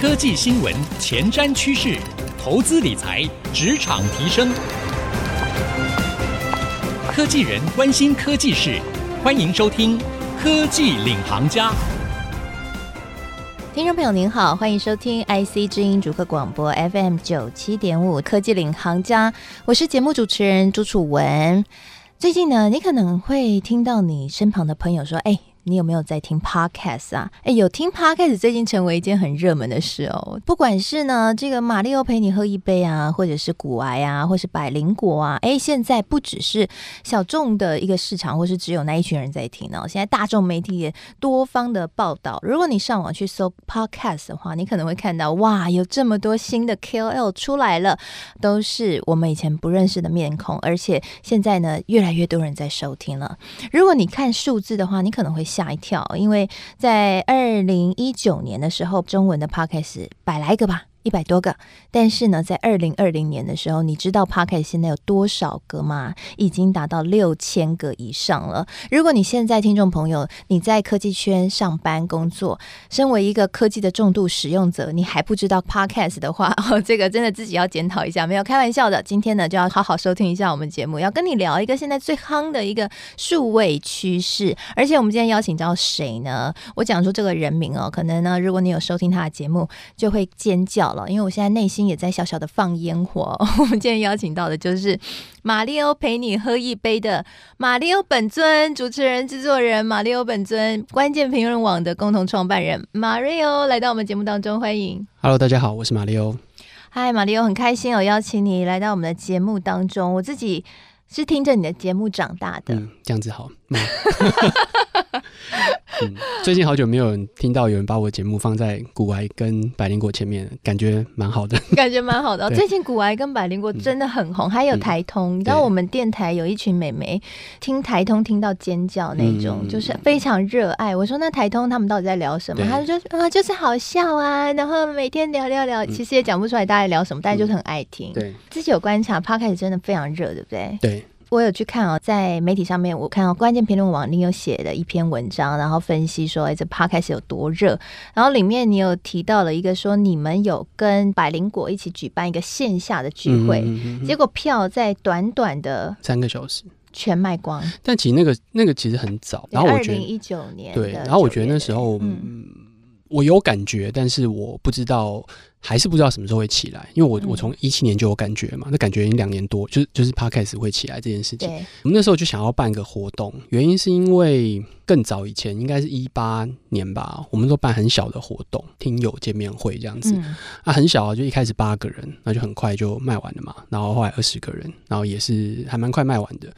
科技新闻、前瞻趋势、投资理财、职场提升，科技人关心科技事，欢迎收听《科技领航家》。听众朋友您好，欢迎收听 IC 之音主客广播 FM 九七点五《科技领航家》，我是节目主持人朱楚文。最近呢，你可能会听到你身旁的朋友说：“哎。”你有没有在听 Podcast 啊？哎，有听 Podcast 最近成为一件很热门的事哦。不管是呢，这个马力欧陪你喝一杯啊，或者是古癌啊，或是百灵果啊，哎，现在不只是小众的一个市场，或是只有那一群人在听哦。现在大众媒体也多方的报道。如果你上网去搜 Podcast 的话，你可能会看到哇，有这么多新的 KOL 出来了，都是我们以前不认识的面孔，而且现在呢，越来越多人在收听了。如果你看数字的话，你可能会。吓一跳，因为在二零一九年的时候，中文的 Podcast 百来个吧。一百多个，但是呢，在二零二零年的时候，你知道 Podcast 现在有多少个吗？已经达到六千个以上了。如果你现在听众朋友你在科技圈上班工作，身为一个科技的重度使用者，你还不知道 Podcast 的话，哦，这个真的自己要检讨一下，没有开玩笑的。今天呢，就要好好收听一下我们节目，要跟你聊一个现在最夯的一个数位趋势。而且我们今天邀请到谁呢？我讲出这个人名哦，可能呢，如果你有收听他的节目，就会尖叫。因为我现在内心也在小小的放烟火。我们今天邀请到的就是马里欧陪你喝一杯的马里欧本尊，主持人、制作人马里欧本尊，关键评论网的共同创办人马里欧来到我们节目当中，欢迎。Hello，大家好，我是马里欧。嗨，马里欧，很开心有邀请你来到我们的节目当中。我自己是听着你的节目长大的，嗯，这样子好。嗯 嗯，最近好久没有人听到有人把我节目放在古癌跟百灵果前面，感觉蛮好的，感觉蛮好的。最近古癌跟百灵果真的很红，嗯、还有台通。你知道我们电台有一群美眉听台通听到尖叫那种，嗯、就是非常热爱。我说那台通他们到底在聊什么？他就说啊，就是好笑啊，然后每天聊聊聊，其实也讲不出来大家聊什么，大家就是很爱听。对，自己有观察，Podcast 真的非常热，对不对？对。我有去看哦，在媒体上面，我看到关键评论网你有写的一篇文章，然后分析说，哎，这 Podcast 有多热。然后里面你有提到了一个说，你们有跟百灵果一起举办一个线下的聚会，嗯嗯嗯，结果票在短短的三个小时全卖光。但其实那个那个其实很早，然后我觉得二零一九年对，然后我觉得那时候嗯。我有感觉，但是我不知道，还是不知道什么时候会起来。因为我我从一七年就有感觉嘛，那感觉已经两年多，就是就是 Podcast 会起来这件事情。我们那时候就想要办个活动，原因是因为更早以前，应该是一八年吧，我们都办很小的活动，听友见面会这样子。嗯、啊，很小啊，就一开始八个人，那就很快就卖完了嘛。然后后来二十个人，然后也是还蛮快卖完的。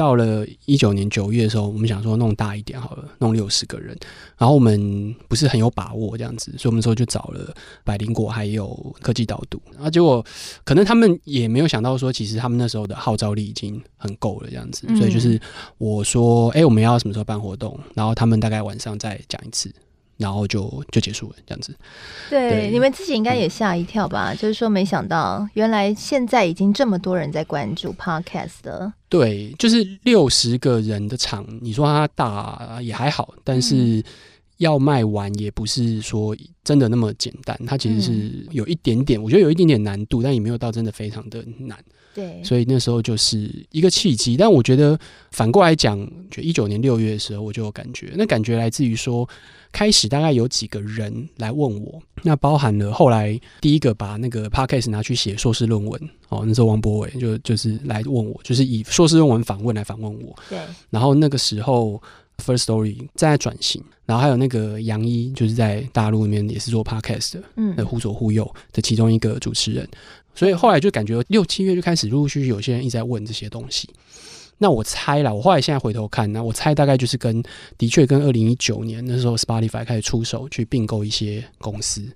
到了一九年九月的时候，我们想说弄大一点好了，弄六十个人。然后我们不是很有把握这样子，所以我们那时候就找了百灵果还有科技导读。然后结果可能他们也没有想到说，其实他们那时候的号召力已经很够了这样子。所以就是我说，哎、欸，我们要什么时候办活动？然后他们大概晚上再讲一次。然后就就结束了，这样子。对，对你们自己应该也吓一跳吧？嗯、就是说，没想到原来现在已经这么多人在关注 Podcast 的。对，就是六十个人的场，你说它大也还好，但是要卖完也不是说真的那么简单。它其实是有一点点，我觉得有一点点难度，但也没有到真的非常的难。对，所以那时候就是一个契机。但我觉得反过来讲，就一九年六月的时候，我就有感觉，那感觉来自于说。开始大概有几个人来问我，那包含了后来第一个把那个 podcast 拿去写硕士论文哦，那时候王博伟就就是来问我，就是以硕士论文访问来访问我。对。然后那个时候 First Story 正在转型，然后还有那个杨一，就是在大陆里面也是做 podcast 的，嗯，的忽左忽右的其中一个主持人。所以后来就感觉六七月就开始陆陆续续有些人一直在问这些东西。那我猜啦，我后来现在回头看，那我猜大概就是跟的确跟二零一九年那时候 Spotify 开始出手去并购一些公司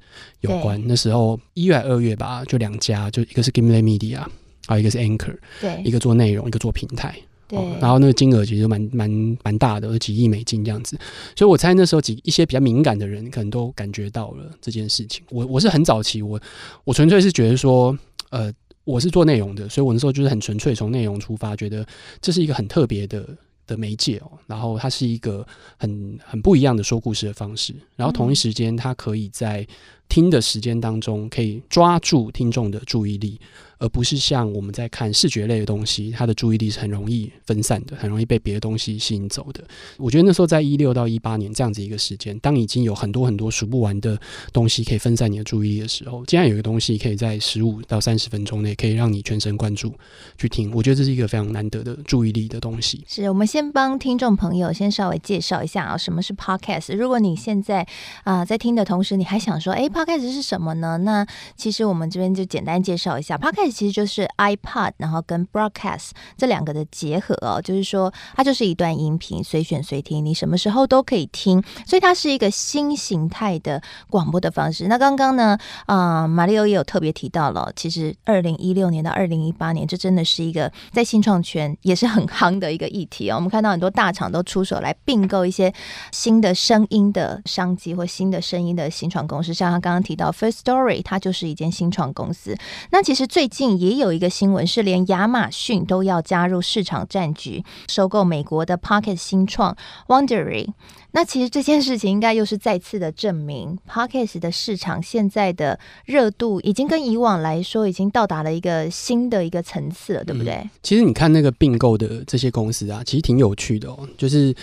有关。那时候一月二月吧，就两家，就一个是 Gimlet Media，还有一个是 Anchor，对，一个做内容，一个做平台。对，然后那个金额其实蛮蛮蛮大的，有几亿美金这样子。所以我猜那时候几一些比较敏感的人，可能都感觉到了这件事情。我我是很早期，我我纯粹是觉得说，呃。我是做内容的，所以我那时候就是很纯粹从内容出发，觉得这是一个很特别的的媒介哦。然后它是一个很很不一样的说故事的方式。然后同一时间，它可以在听的时间当中，可以抓住听众的注意力。而不是像我们在看视觉类的东西，他的注意力是很容易分散的，很容易被别的东西吸引走的。我觉得那时候在一六到一八年这样子一个时间，当已经有很多很多数不完的东西可以分散你的注意力的时候，既然有一个东西可以在十五到三十分钟内可以让你全神贯注去听，我觉得这是一个非常难得的注意力的东西。是我们先帮听众朋友先稍微介绍一下啊，什么是 Podcast？如果你现在啊、在听的同时，你还想说，哎，Podcast 是什么呢？那其实我们这边就简单介绍一下 Podcast。其实就是 iPod，然后跟 Broadcast 这两个的结合哦，就是说它就是一段音频，随选随听，你什么时候都可以听，所以它是一个新形态的广播的方式。那刚刚呢，啊、呃，马里欧也有特别提到了，其实二零一六年到二零一八年，这真的是一个在新创圈也是很夯的一个议题哦。我们看到很多大厂都出手来并购一些新的声音的商机或新的声音的新创公司，像刚刚提到 First Story，它就是一间新创公司。那其实最近。也有一个新闻是，连亚马逊都要加入市场战局，收购美国的 Pocket 新创 Wondery。那其实这件事情应该又是再次的证明，Pocket 的市场现在的热度已经跟以往来说已经到达了一个新的一个层次了，对不对？其实你看那个并购的这些公司啊，其实挺有趣的哦，就是。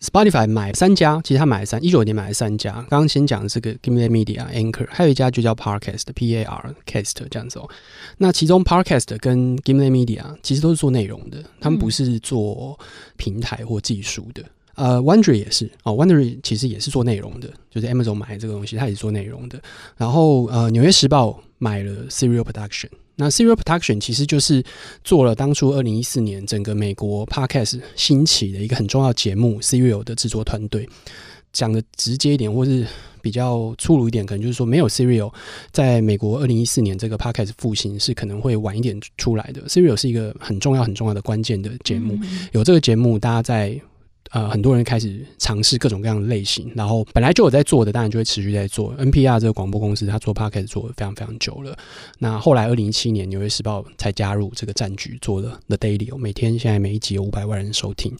Spotify 买三家，其实他买了三，一九年买了三家。刚刚先讲的这个 Gimlet Media、Anchor，还有一家就叫 Parcast，P A R Cast 这样子哦。那其中 Parcast 跟 Gimlet Media 其实都是做内容的，他们不是做平台或技术的。呃，Wondery 也是哦，Wondery 其实也是做内容的，就是 Amazon 买这个东西，它也是做内容的。然后呃，纽约时报买了 Serial Production。那 Serial Production 其实就是做了当初二零一四年整个美国 Podcast 兴起的一个很重要节目 Serial 的制作团队。讲的直接一点，或是比较粗鲁一点，可能就是说，没有 Serial 在美国二零一四年这个 Podcast 复兴是可能会晚一点出来的。Serial 是一个很重要很重要的关键的节目，嗯、有这个节目，大家在。呃，很多人开始尝试各种各样的类型，然后本来就有在做的，当然就会持续在做。NPR 这个广播公司，它做 Podcast 做的非常非常久了。那后来二零一七年，《纽约时报》才加入这个战局，做了 The Daily，每天现在每一集有五百万人收听。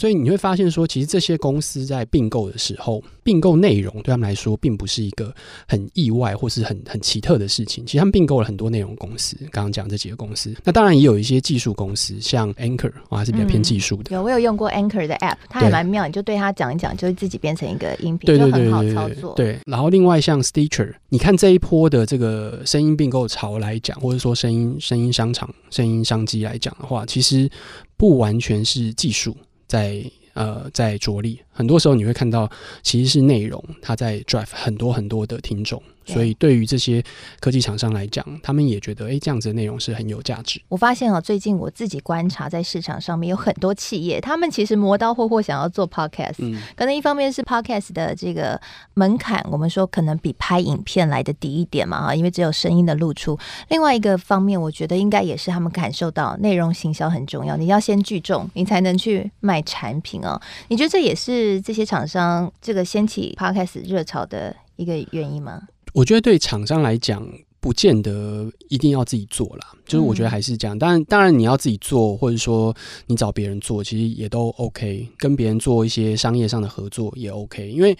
所以你会发现说，其实这些公司在并购的时候，并购内容对他们来说，并不是一个很意外或是很很奇特的事情。其实他们并购了很多内容公司，刚刚讲这几个公司。那当然也有一些技术公司，像 Anchor，我还是比较偏技术的。有，我有用过 Anchor 的 App，它还蛮妙。你就对它讲一讲，就会自己变成一个音频，就很好操作。对，然后另外像 Stitcher，你看这一波的这个声音并购潮来讲，或者说声音声音商场、声音商机来讲的话，其实不完全是技术在。呃，在着力，很多时候你会看到，其实是内容它在 drive 很多很多的听众。所以，对于这些科技厂商来讲，他们也觉得，哎，这样子的内容是很有价值。我发现啊，最近我自己观察，在市场上面有很多企业，他们其实磨刀霍霍想要做 podcast，嗯，可能一方面是 podcast 的这个门槛，我们说可能比拍影片来的低一点嘛，哈，因为只有声音的露出。另外一个方面，我觉得应该也是他们感受到内容行销很重要，你要先聚众，你才能去卖产品哦。你觉得这也是这些厂商这个掀起 podcast 热潮的一个原因吗？我觉得对厂商来讲，不见得一定要自己做啦。就是我觉得还是这样。当然，当然你要自己做，或者说你找别人做，其实也都 OK。跟别人做一些商业上的合作也 OK，因为。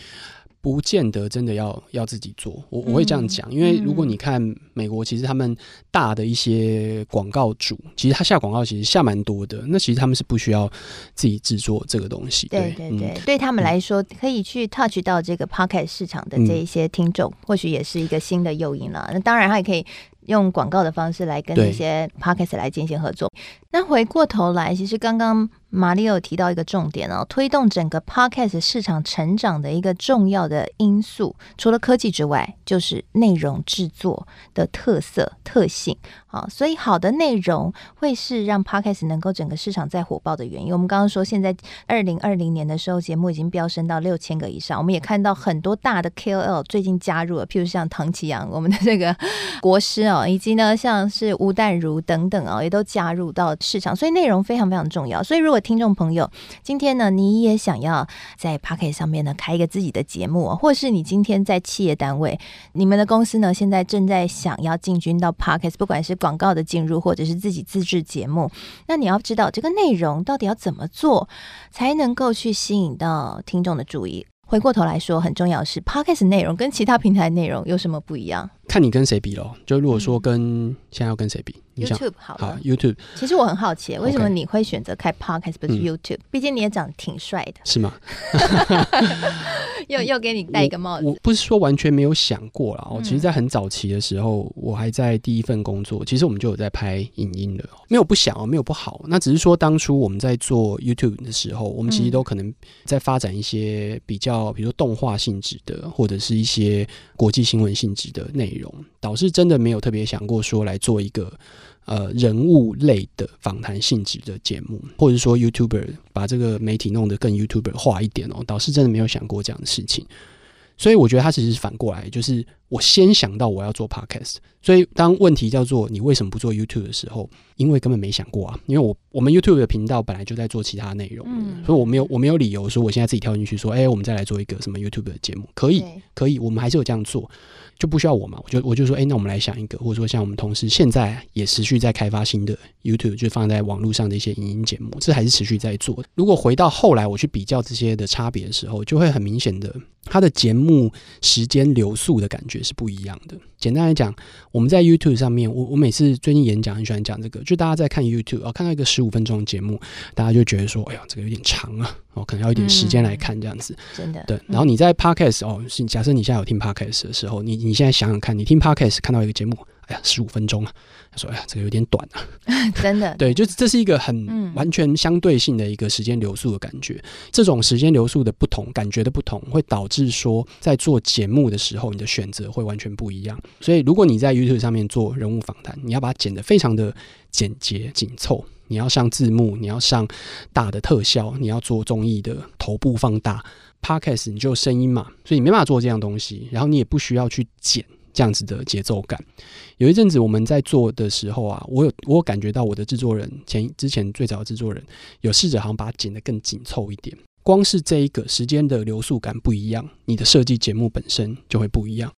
不见得真的要要自己做，我我会这样讲，因为如果你看美国，其实他们大的一些广告主，其实他下广告其实下蛮多的，那其实他们是不需要自己制作这个东西。对对对，嗯、对他们来说，可以去 touch 到这个 pocket 市场的这一些听众，嗯、或许也是一个新的诱因了。那当然，他也可以用广告的方式来跟这些 p o c k e t 来进行合作。那回过头来，其实刚刚。马力欧提到一个重点哦，推动整个 Podcast 市场成长的一个重要的因素，除了科技之外，就是内容制作的特色特性。好，所以好的内容会是让 Podcast 能够整个市场再火爆的原因。我们刚刚说，现在二零二零年的时候，节目已经飙升到六千个以上。我们也看到很多大的 KOL 最近加入了，譬如像唐綺阳，我们的这个国师哦，以及呢像是吴淡如等等哦，也都加入到市场。所以内容非常非常重要。所以如果听众朋友，今天呢，你也想要在 Podcast 上面呢开一个自己的节目，或是你今天在企业单位，你们的公司呢现在正在想要进军到 Podcast，不管是广告的进入，或者是自己自制节目，那你要知道这个内容到底要怎么做，才能够去吸引到听众的注意。回过头来说，很重要的是 Podcast 内容跟其他平台内容有什么不一样？看你跟谁比咯。就如果说跟、嗯、现在要跟谁比？YouTube 好，好 YouTube。其实我很好奇，为什么你会选择开 Podcast 不是 YouTube？毕、嗯、竟你也长得挺帅的，是吗？又又给你戴一个帽子。我，我不是说完全没有想过啦。哦其实，在很早期的时候，我还在第一份工作，其实我们就有在拍影音的，没有不想哦，没有不好。那只是说，当初我们在做 YouTube 的时候，我们其实都可能在发展一些比较，比如说动画性质的，或者是一些国际新闻性质的内容，导致真的没有特别想过说来做一个。呃，人物类的访谈性质的节目，或者说 YouTuber 把这个媒体弄得更 YouTuber 化一点哦，导师真的没有想过这样的事情，所以我觉得他其实是反过来，就是我先想到我要做 Podcast，所以当问题叫做你为什么不做 YouTube 的时候，因为根本没想过啊，因为我我们 YouTube 的频道本来就在做其他内容，嗯，所以我没有我没有理由说我现在自己跳进去说，哎，我们再来做一个什么 YouTube 的节目，可以可以，我们还是有这样做。就不需要我嘛？我就我就说，哎、那我们来想一个，或者说像我们同事现在也持续在开发新的 YouTube，就放在网络上的一些影音节目，这还是持续在做的。如果回到后来我去比较这些的差别的时候，就会很明显的，它的节目时间流速的感觉是不一样的。简单来讲，我们在 YouTube 上面，我我每次最近演讲很喜欢讲这个，就大家在看 YouTube 哦，看到一个十五分钟的节目，大家就觉得说，哎呀，这个有点长啊。哦，可能要一点时间来看这样子，嗯、真的对。然后你在 Podcast 哦，是假设你现在有听 Podcast 的时候，你你现在想想看，你听 Podcast 看到一个节目，哎呀，十五分钟啊，他说，哎呀，这个有点短啊，真的。对，就是这是一个很完全相对性的一个时间流速的感觉。嗯、这种时间流速的不同，感觉的不同，会导致说在做节目的时候，你的选择会完全不一样。所以，如果你在 YouTube 上面做人物访谈，你要把它剪得非常的简洁紧凑。你要上字幕，你要上大的特效，你要做综艺的头部放大。Podcast 你就声音嘛，所以你没办法做这样东西，然后你也不需要去剪这样子的节奏感。有一阵子我们在做的时候啊，我有我有感觉到我的制作人前之前最早的制作人有试着好像把它剪得更紧凑一点。光是这一个时间的流速感不一样，你的设计节目本身就会不一样。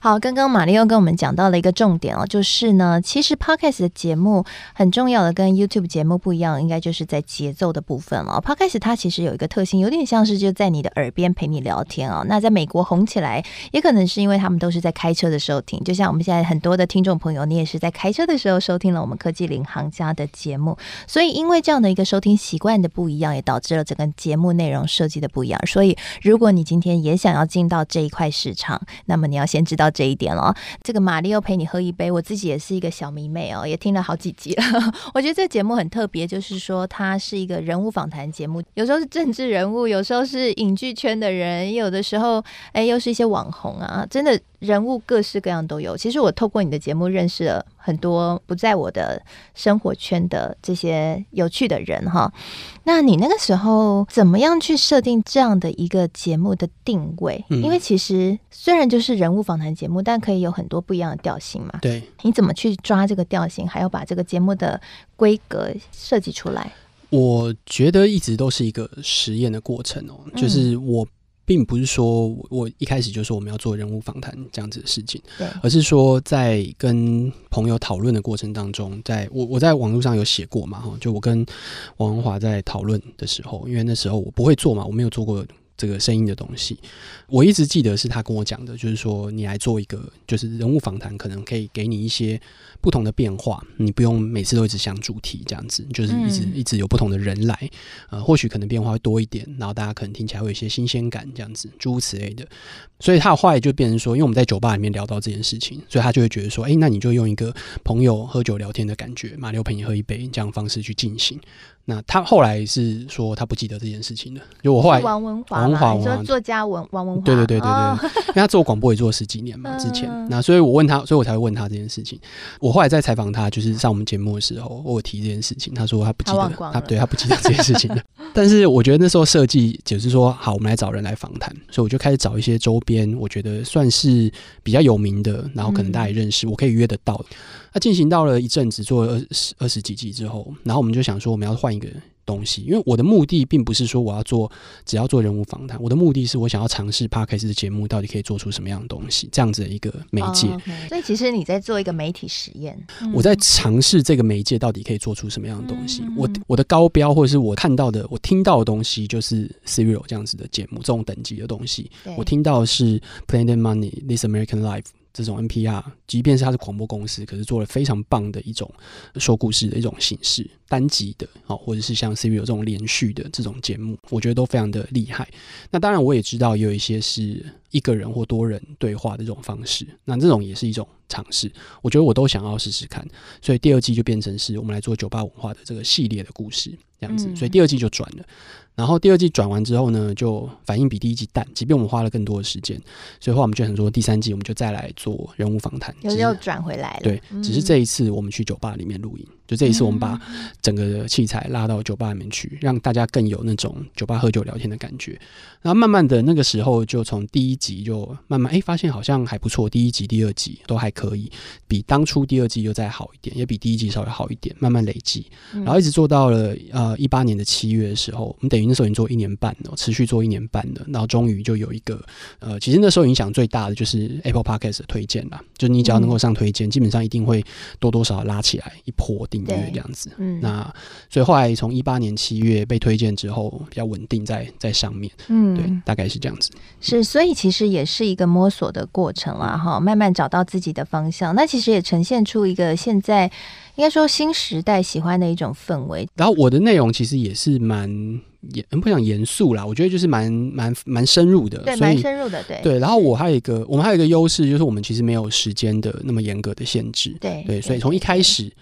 好，刚刚玛丽又跟我们讲到了一个重点哦，就是呢，其实 Podcast 的节目很重要的，跟 YouTube 节目不一样，应该就是在节奏的部分了。Podcast 它其实有一个特性，有点像是就在你的耳边陪你聊天哦。那在美国红起来，也可能是因为他们都是在开车的时候听，就像我们现在很多的听众朋友，你也是在开车的时候收听了我们科技领航家的节目，所以因为这样的一个收听习惯的不一样，也导致了整个节目内容设计的不一样。所以如果你今天也想要进到这一块市场，那么你要先。知道这一点了，这个玛丽又陪你喝一杯，我自己也是一个小迷妹哦，也听了好几集了。我觉得这节目很特别，就是说它是一个人物访谈节目，有时候是政治人物，有时候是影剧圈的人，有的时候哎又是一些网红啊，真的。人物各式各样都有。其实我透过你的节目认识了很多不在我的生活圈的这些有趣的人哈。那你那个时候怎么样去设定这样的一个节目的定位？嗯、因为其实虽然就是人物访谈节目，但可以有很多不一样的调性嘛。对，你怎么去抓这个调性，还要把这个节目的规格设计出来？我觉得一直都是一个实验的过程哦，就是我。并不是说我一开始就说我们要做人物访谈这样子的事情，对，而是说在跟朋友讨论的过程当中，在我我在网络上有写过嘛，哈，就我跟王文华在讨论的时候，因为那时候我不会做嘛，我没有做过这个声音的东西，我一直记得是他跟我讲的，就是说你来做一个就是人物访谈，可能可以给你一些。不同的变化，你不用每次都一直想主题这样子，就是一直、嗯、一直有不同的人来，呃，或许可能变化会多一点，然后大家可能听起来会有一些新鲜感这样子，诸如此类的。所以他的话也就变成说，因为我们在酒吧里面聊到这件事情，所以他就会觉得说，哎、欸，那你就用一个朋友喝酒聊天的感觉，马六陪你喝一杯这样方式去进行。那他后来是说他不记得这件事情了，就我后来王文华，王文华，你说作家王王文华，对对对对对，哦、因为他做广播也做了十几年嘛，之前，那所以我问他，所以我才会问他这件事情。我后来在采访他，就是上我们节目的时候，我有提这件事情，他说他不记得，他，他对他不记得这件事情了。但是我觉得那时候设计就是说，好，我们来找人来访谈，所以我就开始找一些周边，我觉得算是比较有名的，然后可能大家也认识，嗯、我可以约得到。那进行到了一阵子，做了二十二十几集之后，然后我们就想说，我们要换一个东西。因为我的目的并不是说我要做只要做人物访谈，我的目的是我想要尝试 Podcast 的节目到底可以做出什么样的东西，这样子的一个媒介。Oh, okay. 所以其实你在做一个媒体实验，我在尝试这个媒介到底可以做出什么样的东西。嗯、我我的高标或者是我看到的、我听到的东西，就是 Serial 这样子的节目，这种等级的东西。我听到的是 Planet Money、This American Life。这种 NPR，即便是它是广播公司，可是做了非常棒的一种说故事的一种形式，单集的哦，或者是像 C V 有这种连续的这种节目，我觉得都非常的厉害。那当然，我也知道有一些是一个人或多人对话的这种方式，那这种也是一种尝试。我觉得我都想要试试看，所以第二季就变成是我们来做酒吧文化的这个系列的故事这样子，所以第二季就转了。然后第二季转完之后呢，就反应比第一季淡，即便我们花了更多的时间，所以后来我们就想说，第三季我们就再来做人物访谈，又又转回来了。对，嗯、只是这一次我们去酒吧里面录音。就这一次，我们把整个器材拉到酒吧里面去，让大家更有那种酒吧喝酒聊天的感觉。然后慢慢的，那个时候就从第一集就慢慢哎、欸，发现好像还不错。第一集、第二集都还可以，比当初第二季又再好一点，也比第一季稍微好一点。慢慢累积，然后一直做到了呃一八年的七月的时候，我们等于那时候已经做一年半了，持续做一年半了。然后终于就有一个呃，其实那时候影响最大的就是 Apple Podcast 的推荐啦，就你只要能够上推荐，基本上一定会多多少少拉起来一波。订阅这样子，嗯，那所以后来从一八年七月被推荐之后，比较稳定在在上面，嗯，对，大概是这样子。是，所以其实也是一个摸索的过程啦，哈，慢慢找到自己的方向。那其实也呈现出一个现在应该说新时代喜欢的一种氛围。然后我的内容其实也是蛮严，不想严肃啦，我觉得就是蛮蛮蛮深入的，对，蛮深入的，对对。然后我还有一个，我们还有一个优势，就是我们其实没有时间的那么严格的限制，对对，所以从一开始。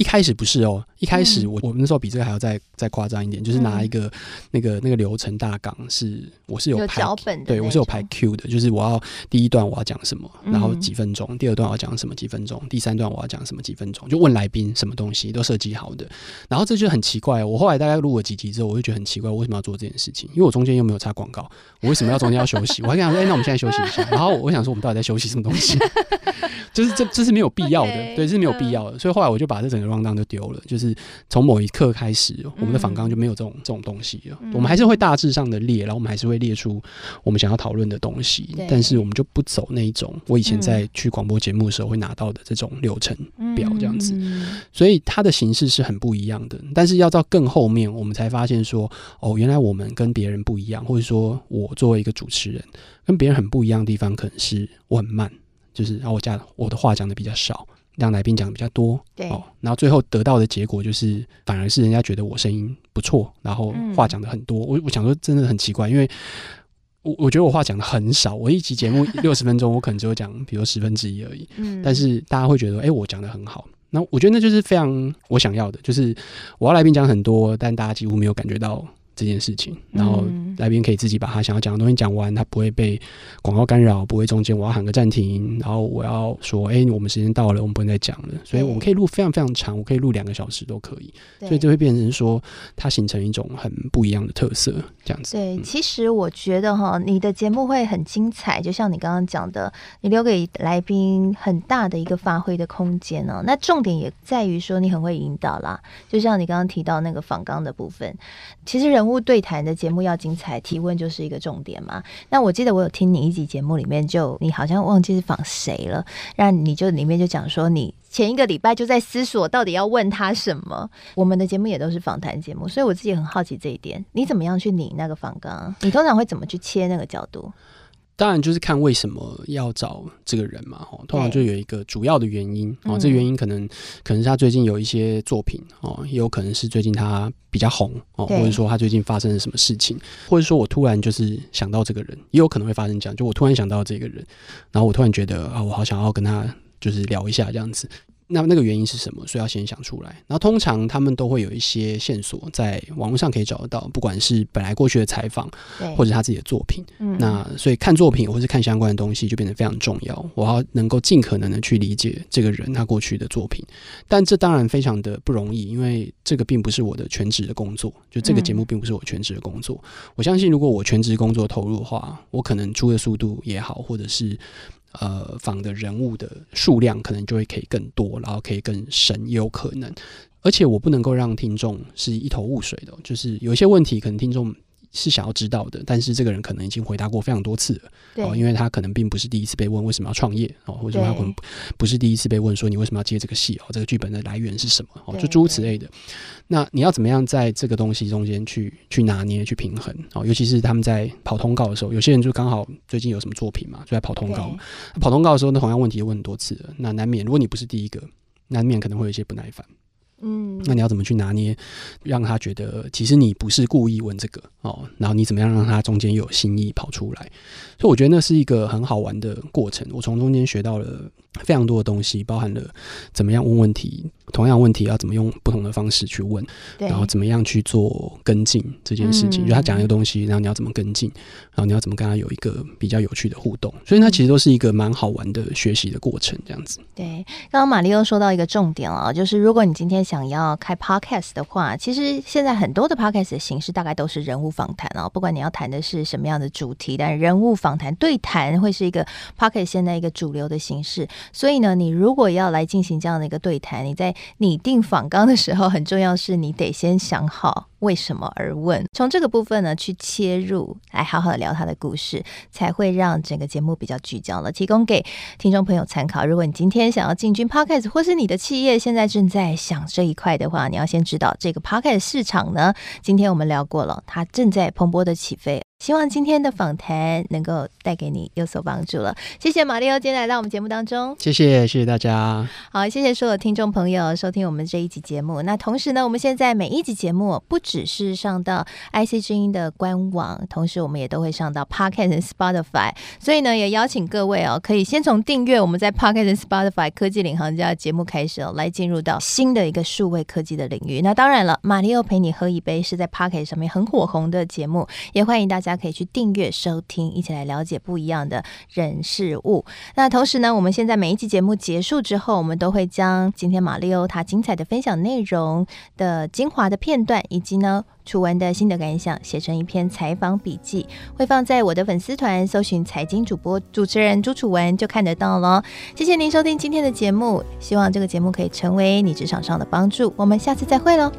一开始不是哦，一开始我、嗯、我们那时候比这个还要再再夸张一点，就是拿一个、嗯、那个那个流程大纲是我是有排脚本的，对我是有排 Q 的，就是我要第一段我要讲什么，然后几分钟，嗯、第二段我要讲什么几分钟，第三段我要讲什么几分钟，就问来宾什么东西都设计好的。然后这就很奇怪，我后来大概录了几集之后，我就觉得很奇怪，我为什么要做这件事情？因为我中间又没有插广告，我为什么要中间要休息？我还跟他说，哎、欸，那我们现在休息一下。然后我想说，我们到底在休息什么东西？就是这这是没有必要的，okay, 对，这是没有必要的。所以后来我就把这整个 rundown 就丢了。就是从某一刻开始，我们的访纲就没有这种、嗯、这种东西了。我们还是会大致上的列，然后我们还是会列出我们想要讨论的东西，但是我们就不走那一种我以前在去广播节目的时候会拿到的这种流程表这样子。所以它的形式是很不一样的。但是要到更后面，我们才发现说，哦，原来我们跟别人不一样，或者说我作为一个主持人跟别人很不一样的地方，可能是我很慢，就是然后我讲我的话讲的比较少。让来宾讲的比较多，对哦，然后最后得到的结果就是，反而是人家觉得我声音不错，然后话讲的很多。嗯、我我想说，真的很奇怪，因为我我觉得我话讲的很少，我一集节目 六十分钟，我可能只有讲，比如十分之一而已。嗯，但是大家会觉得，哎、欸，我讲的很好。那我觉得那就是非常我想要的，就是我要来宾讲很多，但大家几乎没有感觉到。这件事情，然后来宾可以自己把他想要讲的东西讲完，他不会被广告干扰，不会中间我要喊个暂停，然后我要说，哎，我们时间到了，我们不能再讲了。所以我们可以录非常非常长，我可以录两个小时都可以。所以就会变成说，它形成一种很不一样的特色，这样子。对，其实我觉得哈，你的节目会很精彩，就像你刚刚讲的，你留给来宾很大的一个发挥的空间呢。那重点也在于说，你很会引导啦，就像你刚刚提到那个访纲的部分，其实人物。对谈的节目要精彩，提问就是一个重点嘛。那我记得我有听你一集节目里面就，你好像忘记是访谁了，让你就里面就讲说，你前一个礼拜就在思索到底要问他什么。我们的节目也都是访谈节目，所以我自己很好奇这一点，你怎么样去拟那个访纲？你通常会怎么去切那个角度？当然就是看为什么要找这个人嘛，通常就有一个主要的原因哦。这原因可能可能是他最近有一些作品哦，也有可能是最近他比较红哦，或者说他最近发生了什么事情，或者说我突然就是想到这个人，也有可能会发生这样，就我突然想到这个人，然后我突然觉得啊，我好想要跟他就是聊一下这样子。那那个原因是什么？所以要先想出来。然后通常他们都会有一些线索，在网络上可以找得到，不管是本来过去的采访，或者他自己的作品。嗯，那所以看作品或是看相关的东西就变得非常重要。我要能够尽可能的去理解这个人他过去的作品，但这当然非常的不容易，因为这个并不是我的全职的工作。就这个节目并不是我全职的工作。我相信如果我全职工作投入的话，我可能出的速度也好，或者是。呃，仿的人物的数量可能就会可以更多，然后可以更深，也有可能。而且我不能够让听众是一头雾水的，就是有一些问题可能听众。是想要知道的，但是这个人可能已经回答过非常多次了，哦，因为他可能并不是第一次被问为什么要创业哦，或者他可能不是第一次被问说你为什么要接这个戏哦，这个剧本的来源是什么哦，就诸如此类的。那你要怎么样在这个东西中间去去拿捏、去平衡哦？尤其是他们在跑通告的时候，有些人就刚好最近有什么作品嘛，就在跑通告。跑通告的时候，那同样问题问很多次了，那难免如果你不是第一个，难免可能会有一些不耐烦。嗯，那你要怎么去拿捏，让他觉得其实你不是故意问这个哦，然后你怎么样让他中间有新意跑出来？所以我觉得那是一个很好玩的过程。我从中间学到了非常多的东西，包含了怎么样问问题，同样问题要怎么用不同的方式去问，然后怎么样去做跟进这件事情。就他讲一个东西，然后你要怎么跟进，然后你要怎么跟他有一个比较有趣的互动。所以它其实都是一个蛮好玩的学习的过程，这样子。对，刚刚玛丽又说到一个重点了，就是如果你今天想要开 podcast 的话，其实现在很多的 podcast 的形式大概都是人物访谈哦。不管你要谈的是什么样的主题，但人物访谈对谈会是一个 podcast 现在一个主流的形式。所以呢，你如果要来进行这样的一个对谈，你在拟定访纲的时候，很重要是你得先想好。为什么而问？从这个部分呢，去切入，来好好的聊他的故事，才会让整个节目比较聚焦了，提供给听众朋友参考。如果你今天想要进军 Podcast，或是你的企业现在正在想这一块的话，你要先知道这个 Podcast 市场呢，今天我们聊过了，它正在蓬勃的起飞。希望今天的访谈能够带给你有所帮助了。谢谢马里奥今天来到我们节目当中，谢谢谢谢大家。好，谢谢所有听众朋友收听我们这一集节目。那同时呢，我们现在每一集节目不只是上到 IC 之音的官网，同时我们也都会上到 Podcast 和、Spotify。所以呢，也邀请各位哦，可以先从订阅我们在 Podcast 和、Spotify 科技领航家的节目开始哦，来进入到新的一个数位科技的领域。那当然了，玛丽欧陪你喝一杯是在 Podcast 上面很火红的节目，也欢迎大家。可以去订阅收听，一起来了解不一样的人事物。那同时呢，我们现在每一集节目结束之后，我们都会将今天玛丽欧她精彩的分享内容的精华的片段，以及呢楚文的心得感想，写成一篇采访笔记，会放在我的粉丝团，搜寻财经主播主持人朱楚文就看得到了。谢谢您收听今天的节目，希望这个节目可以成为你职场上的帮助。我们下次再会喽。